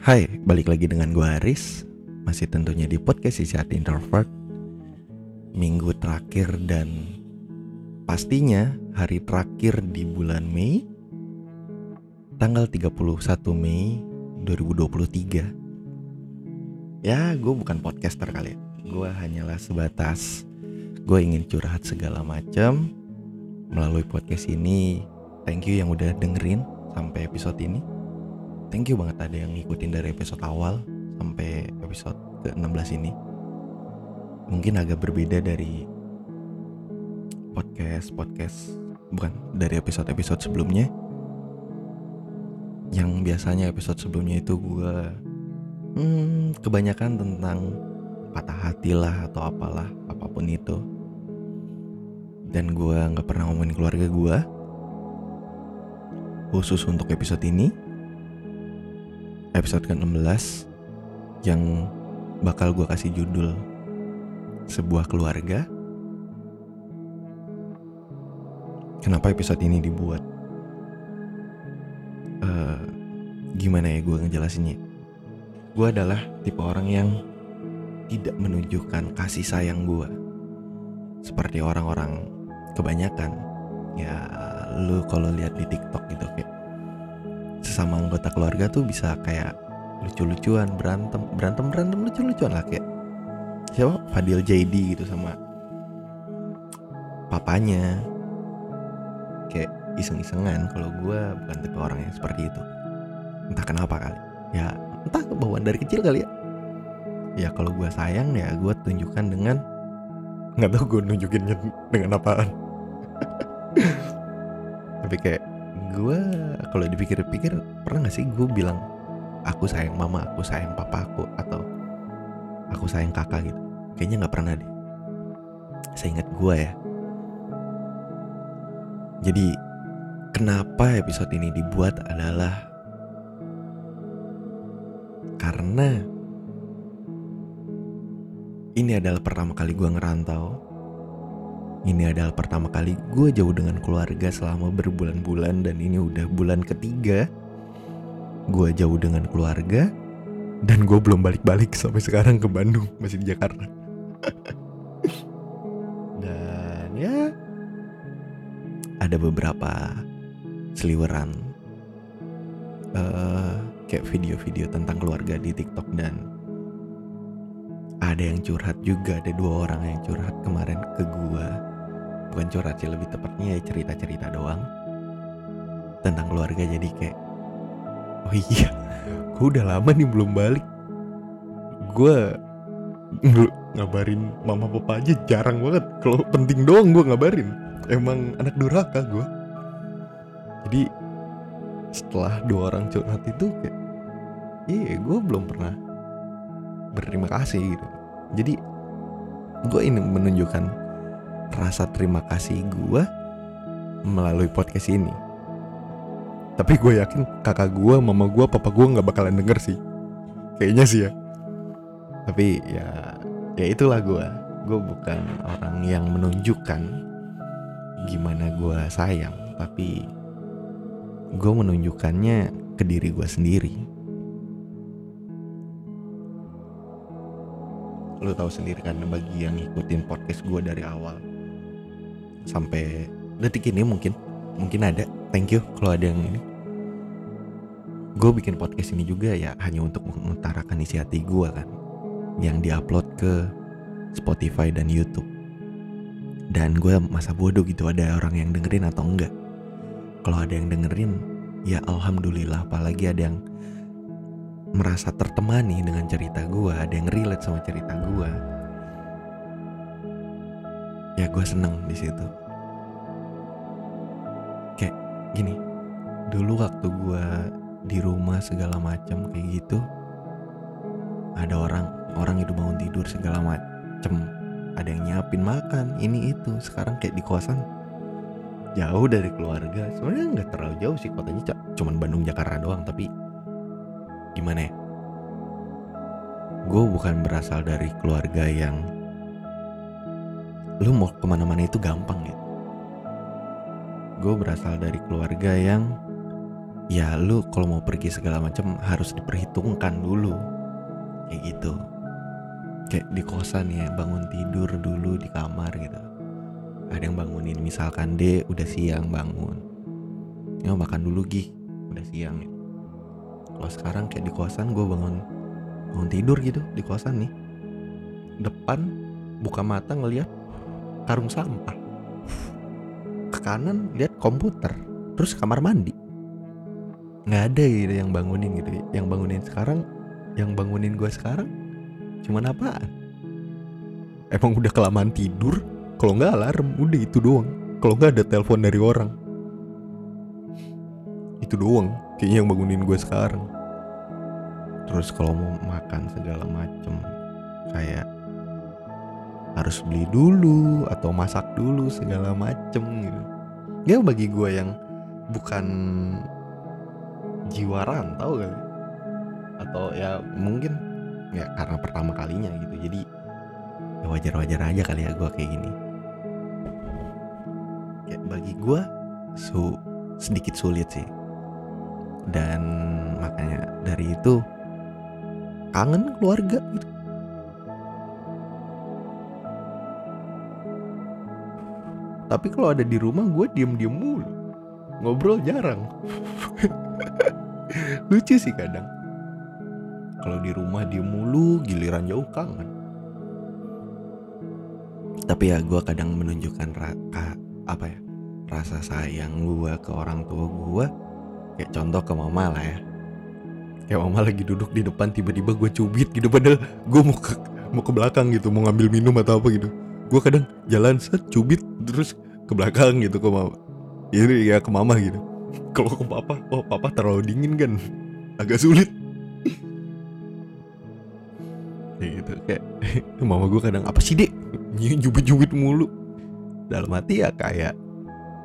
Hai, balik lagi dengan gue Aris. Masih tentunya di podcast Isi Hati Introvert. Minggu terakhir dan pastinya hari terakhir di bulan Mei Tanggal 31 Mei 2023 Ya, gue bukan podcaster kali ya. Gue hanyalah sebatas Gue ingin curhat segala macam Melalui podcast ini Thank you yang udah dengerin sampai episode ini thank you banget ada yang ngikutin dari episode awal sampai episode ke-16 ini. Mungkin agak berbeda dari podcast podcast bukan dari episode-episode sebelumnya. Yang biasanya episode sebelumnya itu gue hmm, kebanyakan tentang patah hati lah atau apalah apa pun itu. Dan gue nggak pernah ngomongin keluarga gue. Khusus untuk episode ini, episode ke-16 yang bakal gue kasih judul sebuah keluarga. Kenapa episode ini dibuat? Uh, gimana ya gue ngejelasinnya? Gue adalah tipe orang yang tidak menunjukkan kasih sayang gue seperti orang-orang kebanyakan ya lu kalau lihat di TikTok gitu kayak sesama anggota keluarga tuh bisa kayak lucu-lucuan berantem berantem berantem lucu-lucuan lah kayak siapa? Fadil JD gitu sama papanya. Kayak iseng-isengan kalau gue bukan tipe orang yang seperti itu. Entah kenapa kali. Ya entah kebawaan dari kecil kali ya. Ya kalau gue sayang ya gue tunjukkan dengan nggak tahu gue nunjukinnya dengan apaan. Tapi kayak gue kalau dipikir-pikir pernah gak sih gue bilang aku sayang mama aku sayang papa aku atau aku sayang kakak gitu. Kayaknya nggak pernah deh. Saya ingat gue ya. Jadi kenapa episode ini dibuat adalah karena ini adalah pertama kali gue ngerantau ini adalah pertama kali gue jauh dengan keluarga selama berbulan-bulan dan ini udah bulan ketiga. Gue jauh dengan keluarga dan gue belum balik-balik sampai sekarang ke Bandung masih di Jakarta. Dan ya ada beberapa seliweran uh, kayak video-video tentang keluarga di TikTok dan ada yang curhat juga ada dua orang yang curhat kemarin ke gue bukan curhat sih lebih tepatnya ya cerita-cerita doang tentang keluarga. Jadi kayak oh iya gue udah lama nih belum balik. Gue ngabarin mama papa aja jarang banget. Kalau penting doang gue ngabarin. Emang anak durhaka gue jadi setelah dua orang curhat itu kayak iya gue belum pernah berterima kasih gitu. Jadi gue ini menunjukkan rasa terima kasih gue melalui podcast ini. Tapi gue yakin kakak gue, mama gue, papa gue nggak bakalan denger sih. Kayaknya sih ya. Tapi ya, ya itulah gue. Gue bukan orang yang menunjukkan gimana gue sayang, tapi gue menunjukkannya ke diri gue sendiri. Lo tahu sendiri kan bagi yang ngikutin podcast gue dari awal sampai detik ini mungkin mungkin ada. Thank you kalau ada yang ini. Gue bikin podcast ini juga ya hanya untuk mengutarakan isi hati gue kan yang diupload ke Spotify dan YouTube. Dan gue masa bodoh gitu ada orang yang dengerin atau enggak. Kalau ada yang dengerin ya alhamdulillah apalagi ada yang merasa tertemani dengan cerita gue ada yang relate sama cerita gue ya gue seneng di situ. Kayak gini dulu waktu gue di rumah segala macam kayak gitu ada orang orang itu bangun tidur segala macem. Ada yang nyiapin makan ini itu. Sekarang kayak di kosan jauh dari keluarga. Sebenarnya nggak terlalu jauh sih kotanya cuman Bandung Jakarta doang tapi gimana ya? Gue bukan berasal dari keluarga yang lu mau ke mana-mana itu gampang gitu gue berasal dari keluarga yang ya lu kalau mau pergi segala macam harus diperhitungkan dulu. Kayak gitu. Kayak di kosan ya bangun tidur dulu di kamar gitu. Ada yang bangunin misalkan D udah siang bangun. Ya makan dulu gih udah siang gitu. kalau sekarang kayak di kosan gue bangun bangun tidur gitu di kosan nih. Depan buka mata ngeliat karung sampah. Ke kanan lihat komputer terus kamar mandi. Nggak ada gitu yang bangunin gitu. Yang bangunin sekarang yang bangunin gue sekarang cuman apaan? Emang udah kelamaan tidur? Kalau nggak alarm. Udah itu doang. Kalau nggak ada telepon dari orang. Itu doang kayaknya yang bangunin gue sekarang. Terus kalau mau makan segala macem kayak harus beli dulu atau masak dulu segala macem gitu. Ya bagi gue yang bukan jiwa rantau kali. Atau ya mungkin ya karena pertama kalinya gitu. Jadi ya wajar-wajar aja kali ya gue kayak gini. Ya bagi gue su sedikit sulit sih. Dan makanya dari itu kangen keluarga gitu tapi kalau ada di rumah gue diem-diem mulu. Ngobrol jarang. Lucu sih kadang. Kalau di rumah dia mulu giliran jauh kangen. Tapi ya gue kadang menunjukkan raka apa ya rasa sayang gue ke orang tua gue kayak contoh ke mama lah ya. Kayak mama lagi duduk di depan tiba-tiba gue cubit gitu padahal gue mau ke mau ke belakang gitu mau ngambil minum atau apa gitu. Gue kadang jalan set cubit terus ke belakang gitu ke mama ini ya ke mama gitu. Kalau ke papa oh papa terlalu dingin kan? Agak sulit. Kayak gitu kayak mama gue kadang apa sih dek jubit-jubit mulu. Dalam hati ya kayak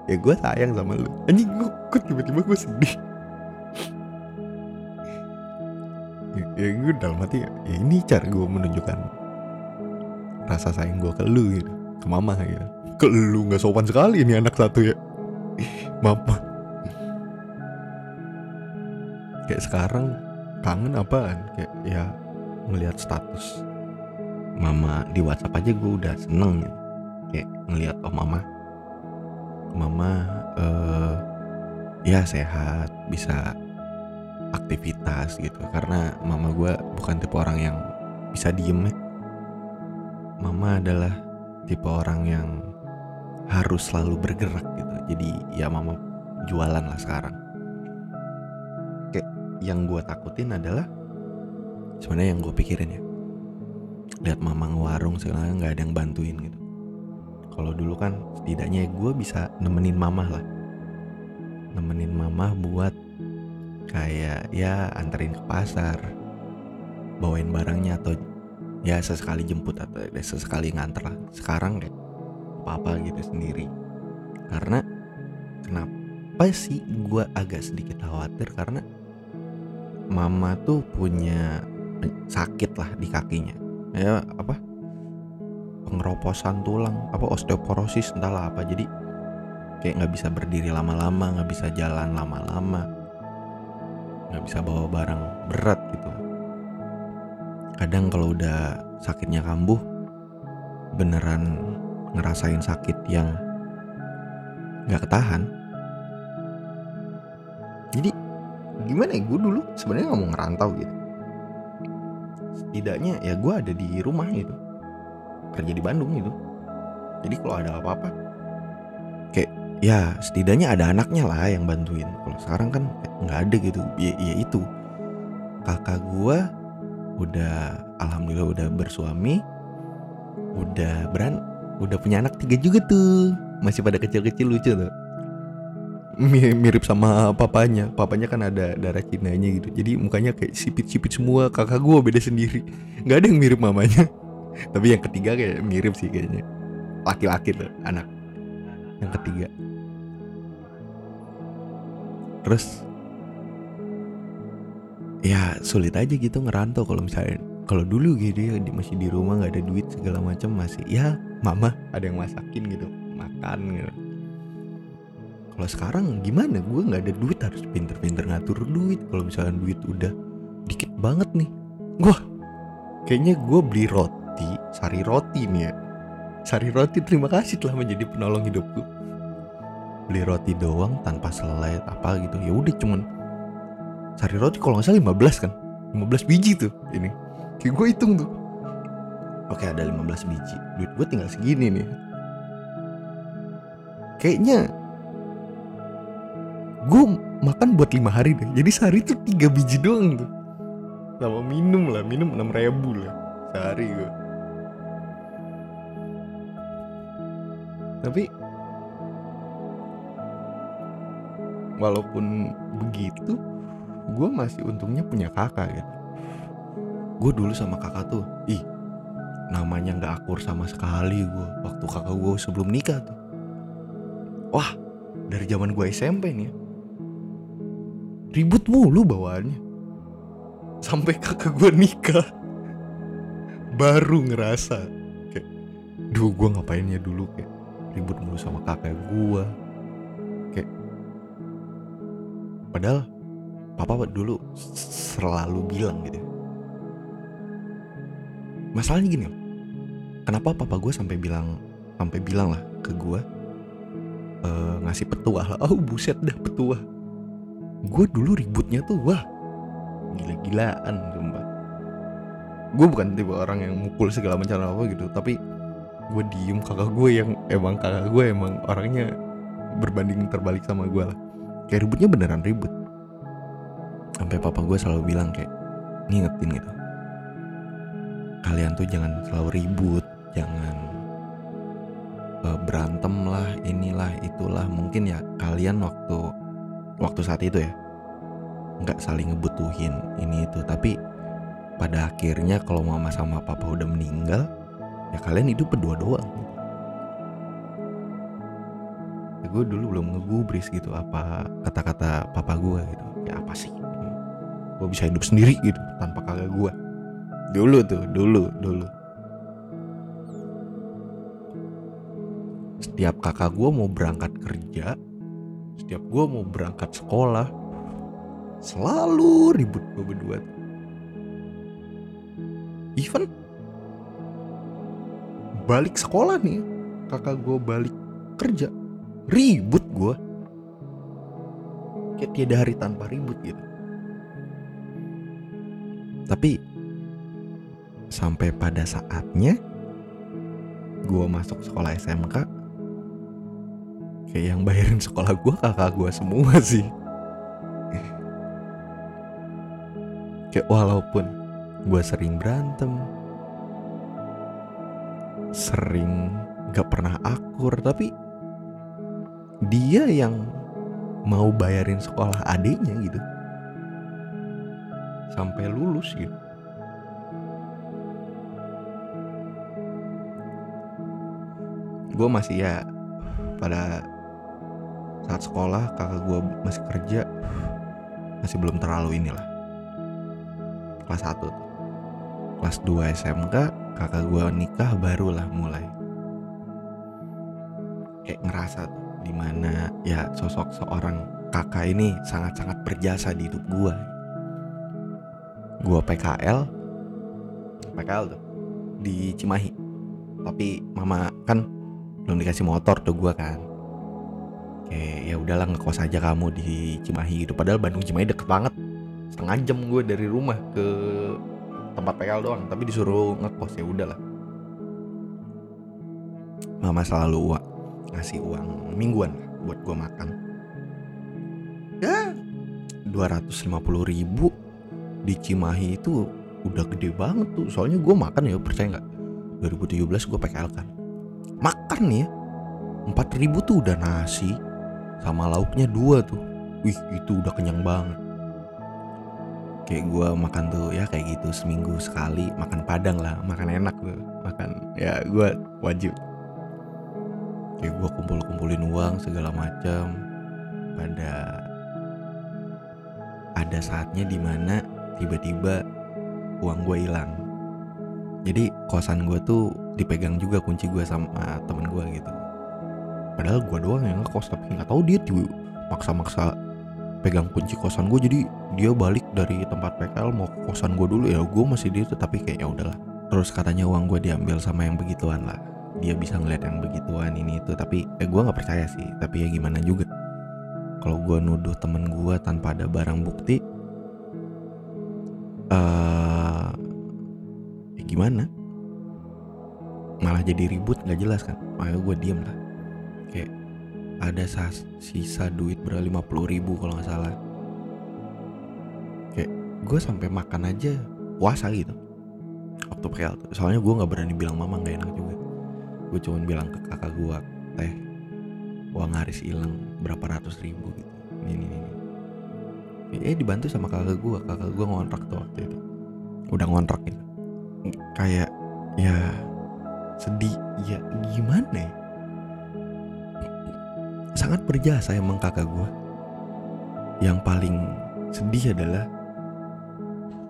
ya gue sayang sama lu. Anjing gue kok tiba-tiba gue sedih? Ya, ya gue dalam hati ya, ya ini cara gue menunjukkan rasa sayang gue ke lu gitu ke mama gitu ke lu nggak sopan sekali ini anak satu ya. Mama kayak sekarang kangen apaan? Kayak ya ngelihat status mama di WhatsApp aja gue udah seneng gitu kayak ngelihat oh mama. Mama uh, ya sehat bisa aktivitas gitu. Karena mama gue bukan tipe orang yang bisa diem ya. Mama adalah tipe orang yang harus selalu bergerak gitu. Jadi ya mama jualan lah sekarang. Kayak yang gue takutin adalah sebenarnya yang gue pikirin ya lihat mama ngewarung sekarang nggak ada yang bantuin gitu. Kalau dulu kan setidaknya gue bisa nemenin mama lah. Nemenin mama buat kayak ya anterin ke pasar bawain barangnya atau ya sesekali jemput atau ya sesekali nganter lah. Sekarang kayak apa gitu sendiri. Karena kenapa sih gue agak sedikit khawatir? Karena mama tuh punya sakit lah di kakinya. Ya apa? Pengeroposan tulang apa osteoporosis entahlah apa. Jadi kayak nggak bisa berdiri lama-lama nggak bisa jalan lama-lama. Nggak bisa bawa barang berat gitu. Kadang kalau udah sakitnya kambuh beneran ngerasain sakit yang nggak ketahan. Jadi gimana ya? Gue dulu sebenarnya nggak mau ngerantau gitu. Setidaknya ya gue ada di rumah gitu. Kerja di Bandung gitu. Jadi kalau ada apa-apa kayak ya setidaknya ada anaknya lah yang bantuin. Kalau sekarang kan nggak ada gitu. Ya, ya itu. Kakak gue udah alhamdulillah udah bersuami udah beran udah punya anak tiga juga tuh. Masih pada kecil-kecil lucu tuh. Mirip sama papanya. Papanya kan ada darah Cinanya gitu. Jadi mukanya kayak sipit-sipit semua. Kakak gue beda sendiri. Nggak ada yang mirip mamanya. Tapi yang ketiga kayak mirip sih kayaknya. Laki-laki tuh anak. Yang ketiga. Terus ya sulit aja gitu ngerantau kalau misalnya kalau dulu gitu ya masih di rumah nggak ada duit segala macam masih ya mama ada yang masakin gitu makan gitu. Kalau sekarang gimana? Gue nggak ada duit harus pinter-pinter ngatur duit. Kalau misalnya duit udah dikit banget nih gue kayaknya gue beli roti sari roti nih ya. Sari roti terima kasih telah menjadi penolong hidupku. Beli roti doang tanpa selai apa gitu. Ya udah cuman sari roti kalau nggak salah 15 kan? 15 biji tuh ini. Kayak gue hitung tuh oke ada 15 biji. Duit gue tinggal segini nih. Kayaknya gue makan buat lima hari deh. Jadi sehari tuh tiga biji doang tuh. Sama minum lah minum enam ribu lah sehari gue tapi walaupun begitu gue masih untungnya punya kakak gitu gue dulu sama kakak tuh ih namanya nggak akur sama sekali gue waktu kakak gue sebelum nikah tuh. Wah dari zaman gue SMP nih ya, ribut mulu bawaannya. Sampai kakak gue nikah. Baru ngerasa kayak duh gue ngapainnya dulu? Kayak ribut mulu sama kakak gue kayak padahal papa dulu selalu bilang gitu masalahnya gini kenapa papa gue sampai bilang sampai bilang lah ke gue uh, ngasih petuah lah. Oh buset dah petuah. Gue dulu ributnya tuh wah gila-gilaan sumpah. Gue bukan tipe orang yang mukul segala macam apa gitu tapi gue diem kakak gue yang emang kakak gue emang orangnya berbanding terbalik sama gue lah. Kayak ributnya beneran ribut. Sampai papa gue selalu bilang kayak ngingetin gitu kalian tuh jangan selalu ribut jangan uh, berantem lah inilah itulah. Mungkin ya kalian waktu waktu saat itu ya nggak saling ngebutuhin ini itu. Tapi pada akhirnya kalau mama sama papa udah meninggal ya kalian hidup berdua doang. Ya gue dulu belum ngegubris gitu apa kata-kata papa gue gitu. Ya apa sih? Gue bisa hidup sendiri gitu tanpa kakak gue dulu tuh dulu dulu. Setiap kakak gue mau berangkat kerja setiap gue mau berangkat sekolah selalu ribut gue berdua. Even balik sekolah nih kakak gue balik kerja ribut gue kayak tiada hari tanpa ribut gitu. Tapi sampai pada saatnya gue masuk sekolah SMK kayak yang bayarin sekolah gue kakak gue semua sih. Kayak walaupun gue sering berantem sering gak pernah akur tapi dia yang mau bayarin sekolah adiknya gitu. Sampai lulus gitu gue masih ya pada saat sekolah kakak gue masih kerja masih belum terlalu inilah. Kelas 1 tuh. kelas 2 SMK kakak gue nikah barulah mulai. Kayak ngerasa tuh di mana ya sosok seorang kakak ini sangat-sangat berjasa di hidup gue gue PKL PKL tuh di Cimahi. Tapi mama kan belum dikasih motor tuh gue kan. Kayak ya udahlah ngekos aja kamu di Cimahi gitu. Padahal Bandung Cimahi deket banget. Setengah jam gue dari rumah ke tempat PKL doang tapi disuruh ngekos ya udahlah. Mama selalu uang ngasih uang mingguan buat gue makan. Ya 250 ribu di Cimahi itu udah gede banget tuh. Soalnya gue makan ya percaya nggak? 2017 gue PKL kan makan nih ya. 4000 tuh udah nasi sama lauknya dua tuh. Wih itu udah kenyang banget. Kayak gue makan tuh ya kayak gitu seminggu sekali makan padang lah makan enak tuh makan ya gue wajib. Kayak gue kumpul-kumpulin uang segala macam. Pada ada saatnya di mana tiba-tiba uang gue hilang. Jadi kosan gue tuh dipegang juga kunci gue sama temen gue gitu. Padahal gue doang yang ngekos tapi nggak tahu dia tuh maksa-maksa pegang kunci kosan gue jadi dia balik dari tempat PKL mau kosan gue dulu. Ya gue masih di itu tapi kayak ya udahlah. Terus katanya uang gue diambil sama yang begituan lah. Dia bisa ngeliat yang begituan ini itu. Tapi eh gue nggak percaya sih. Tapi ya gimana juga. Kalau gue nuduh temen gue tanpa ada barang bukti eh ya gimana jadi ribut nggak jelas kan? Makanya gue diem lah. Kayak ada sisa duit berapa lima puluh ribu kalau nggak salah. Kayak gue sampai makan aja puasa gitu. Waktu PL soalnya gue nggak berani bilang mama nggak enak juga. Gue cuma bilang ke kakak gue teh uang Haris hilang berapa ratus ribu gitu. Ini ini ini. Eh dibantu sama kakak gue kakak gue ngontrak tuh waktu itu. Udah ngontrak gitu. Kayak ya sedih. Ya gimana ya? Sangat berjasa emang kakak gue yang paling sedih adalah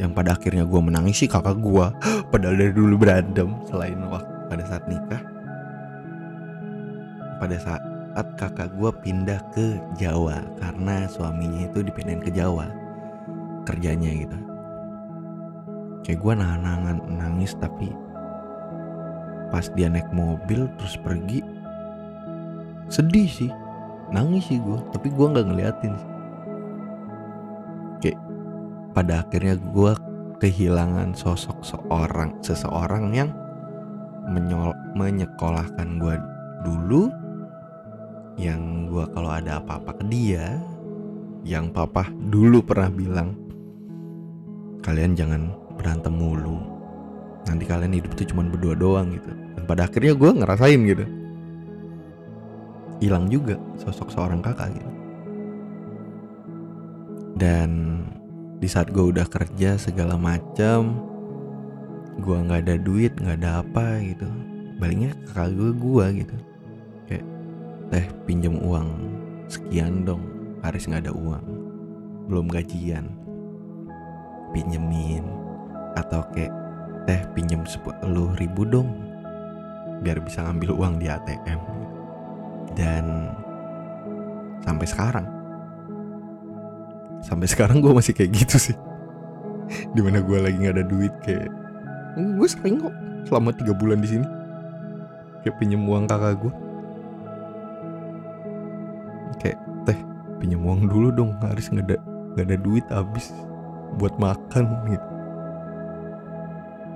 yang pada akhirnya gue menangis sih kakak gue padahal dari dulu berantem selain waktu pada saat nikah. Pada saat kakak gue pindah ke Jawa karena suaminya itu dipindahin ke Jawa kerjanya gitu. Kayak gue nahan-nahan nangis tapi pas dia naik mobil terus pergi sedih sih. Nangis sih gue tapi gue nggak ngeliatin sih. Pada akhirnya gue kehilangan sosok seorang seseorang yang menyol, menyekolahkan gue dulu yang gue kalau ada apa-apa ke dia yang papa dulu pernah bilang kalian jangan berantem mulu. Nanti kalian hidup tuh cuma berdua doang gitu pada akhirnya gue ngerasain gitu. Hilang juga sosok seorang kakak gitu. Dan di saat gue udah kerja segala macam gue nggak ada duit nggak ada apa gitu. Baliknya kakak gue gue gitu. Kayak teh pinjam uang sekian dong Haris nggak ada uang belum gajian pinjemin. Atau kayak teh pinjam sepuluh ribu dong biar bisa ngambil uang di ATM dan sampai sekarang sampai sekarang gue masih kayak gitu sih. Di mana gue lagi nggak ada duit kayak gue sering kok selama tiga bulan di sini. Kayak pinjem uang kakak gue kayak teh pinjem uang dulu dong harus nggak ada nggak ada duit habis buat makan gitu.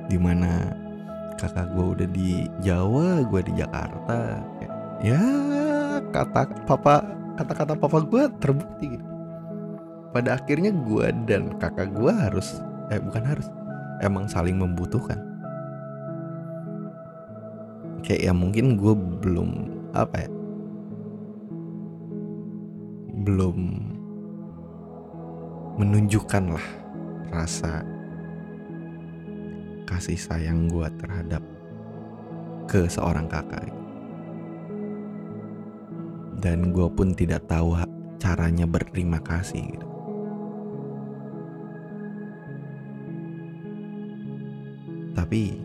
Di mana kakak gue udah di Jawa gue di Jakarta. Ya kata papa kata-kata papa gue terbukti gitu. Pada akhirnya gue dan kakak gue harus eh bukan harus emang saling membutuhkan. Kayak ya mungkin gue belum apa ya belum menunjukkan lah rasa kasih sayang gue terhadap ke seorang kakak dan gue pun tidak tahu caranya berterima kasih gitu. tapi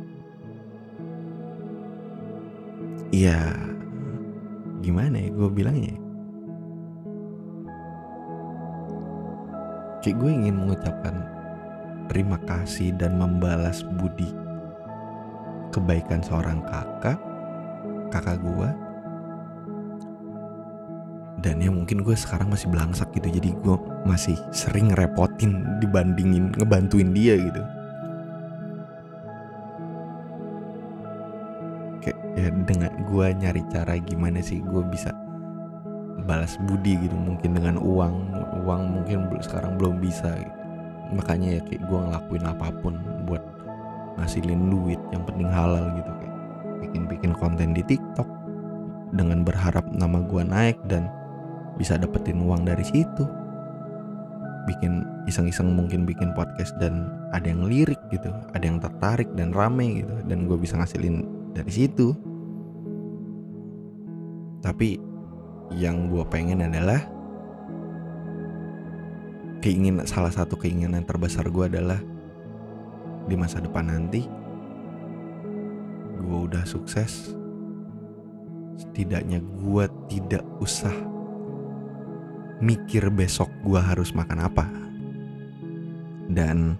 ya gimana ya gue bilangnya kayak gue ingin mengucapkan terima kasih dan membalas budi kebaikan seorang kakak kakak gue dan ya mungkin gue sekarang masih belangsak gitu jadi gue masih sering ngerepotin dibandingin ngebantuin dia gitu kayak ya dengan gue nyari cara gimana sih gue bisa balas budi gitu mungkin dengan uang uang mungkin sekarang belum bisa. Makanya ya kayak gue ngelakuin apa pun buat ngasilin duit yang penting halal gitu kayak bikin-bikin konten di TikTok dengan berharap nama gue naik dan bisa dapetin uang dari situ. Bikin iseng-iseng mungkin bikin podcast dan ada yang lirik gitu ada yang tertarik dan rame gitu dan gue bisa ngasilin dari situ. Tapi yang gue pengen adalah keinginan salah satu keinginan terbesar gue adalah di masa depan nanti gue udah sukses. Setidaknya gue tidak usah mikir besok gue harus makan apa. Dan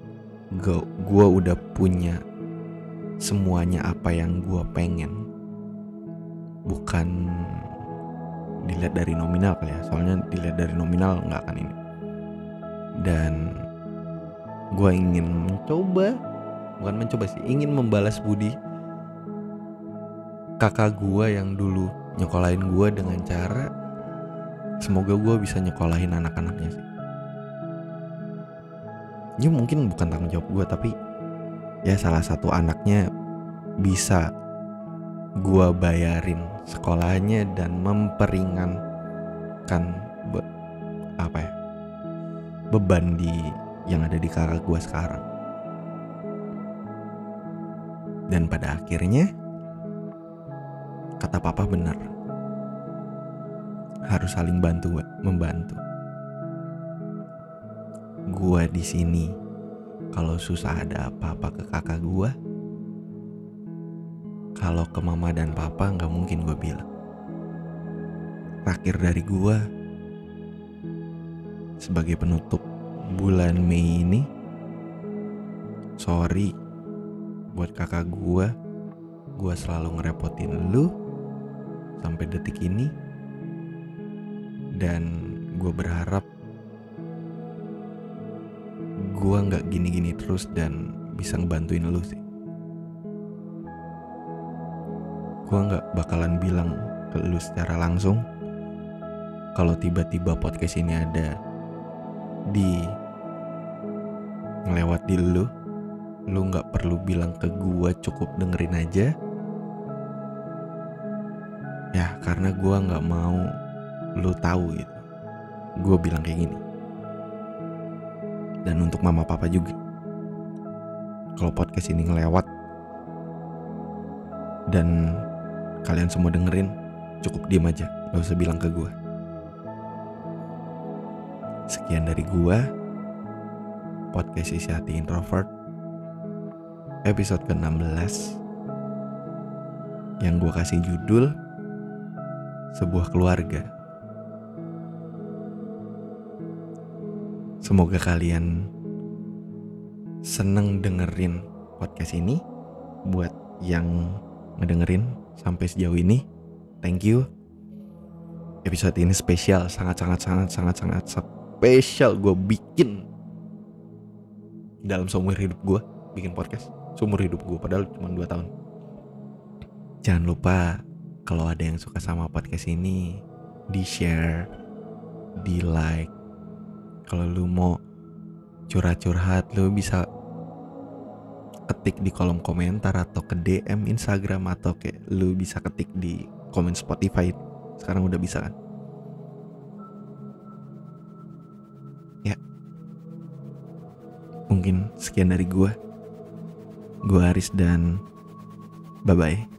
gue udah punya semuanya apa yang gue pengen. Bukan dilihat dari nominal kali ya soalnya dilihat dari nominal nggak akan ini dan gue ingin mencoba bukan mencoba sih ingin membalas budi kakak gue yang dulu nyekolahin gue dengan cara semoga gue bisa nyekolahin anak-anaknya sih. Ya mungkin bukan tanggung jawab gue tapi ya salah satu anaknya bisa gue bayarin sekolahnya dan memperingankan apa ya beban di yang ada di kakak gue sekarang. Dan pada akhirnya kata papa benar. Harus saling bantu membantu. Gua di sini kalau susah ada apa-apa ke kakak gua kalau ke mama dan papa nggak mungkin gue bilang. Terakhir dari gua sebagai penutup bulan Mei ini sorry buat kakak gua. Gua selalu ngerepotin lu sampai detik ini. Dan gue berharap gue nggak gini-gini terus dan bisa ngebantuin lu sih. Gue nggak bakalan bilang ke lu secara langsung kalau tiba-tiba podcast ini ada di ngelewat di lu lu nggak perlu bilang ke gue cukup dengerin aja. Ya karena gue nggak mau lu tahu gitu. Gue bilang kayak gini. Dan untuk mama papa juga. Kalau podcast ini ngelewat dan kalian semua dengerin cukup diem aja. Gak usah bilang ke gue sekian dari gue podcast isi hati introvert episode ke-16 yang gue kasih judul sebuah keluarga Semoga kalian seneng dengerin podcast ini. Buat yang ngedengerin sampai sejauh ini, thank you. Episode ini spesial, sangat sangat sangat sangat sangat spesial. Gue bikin dalam seumur hidup gue bikin podcast. Seumur hidup gue padahal cuma 2 tahun. Jangan lupa kalau ada yang suka sama podcast ini, di share, di like, kalau lu mau curhat-curhat lu bisa ketik di kolom komentar atau ke DM Instagram atau kayak lu bisa ketik di komen Spotify sekarang udah bisa kan mungkin sekian dari gua. Gua Aris dan bye bye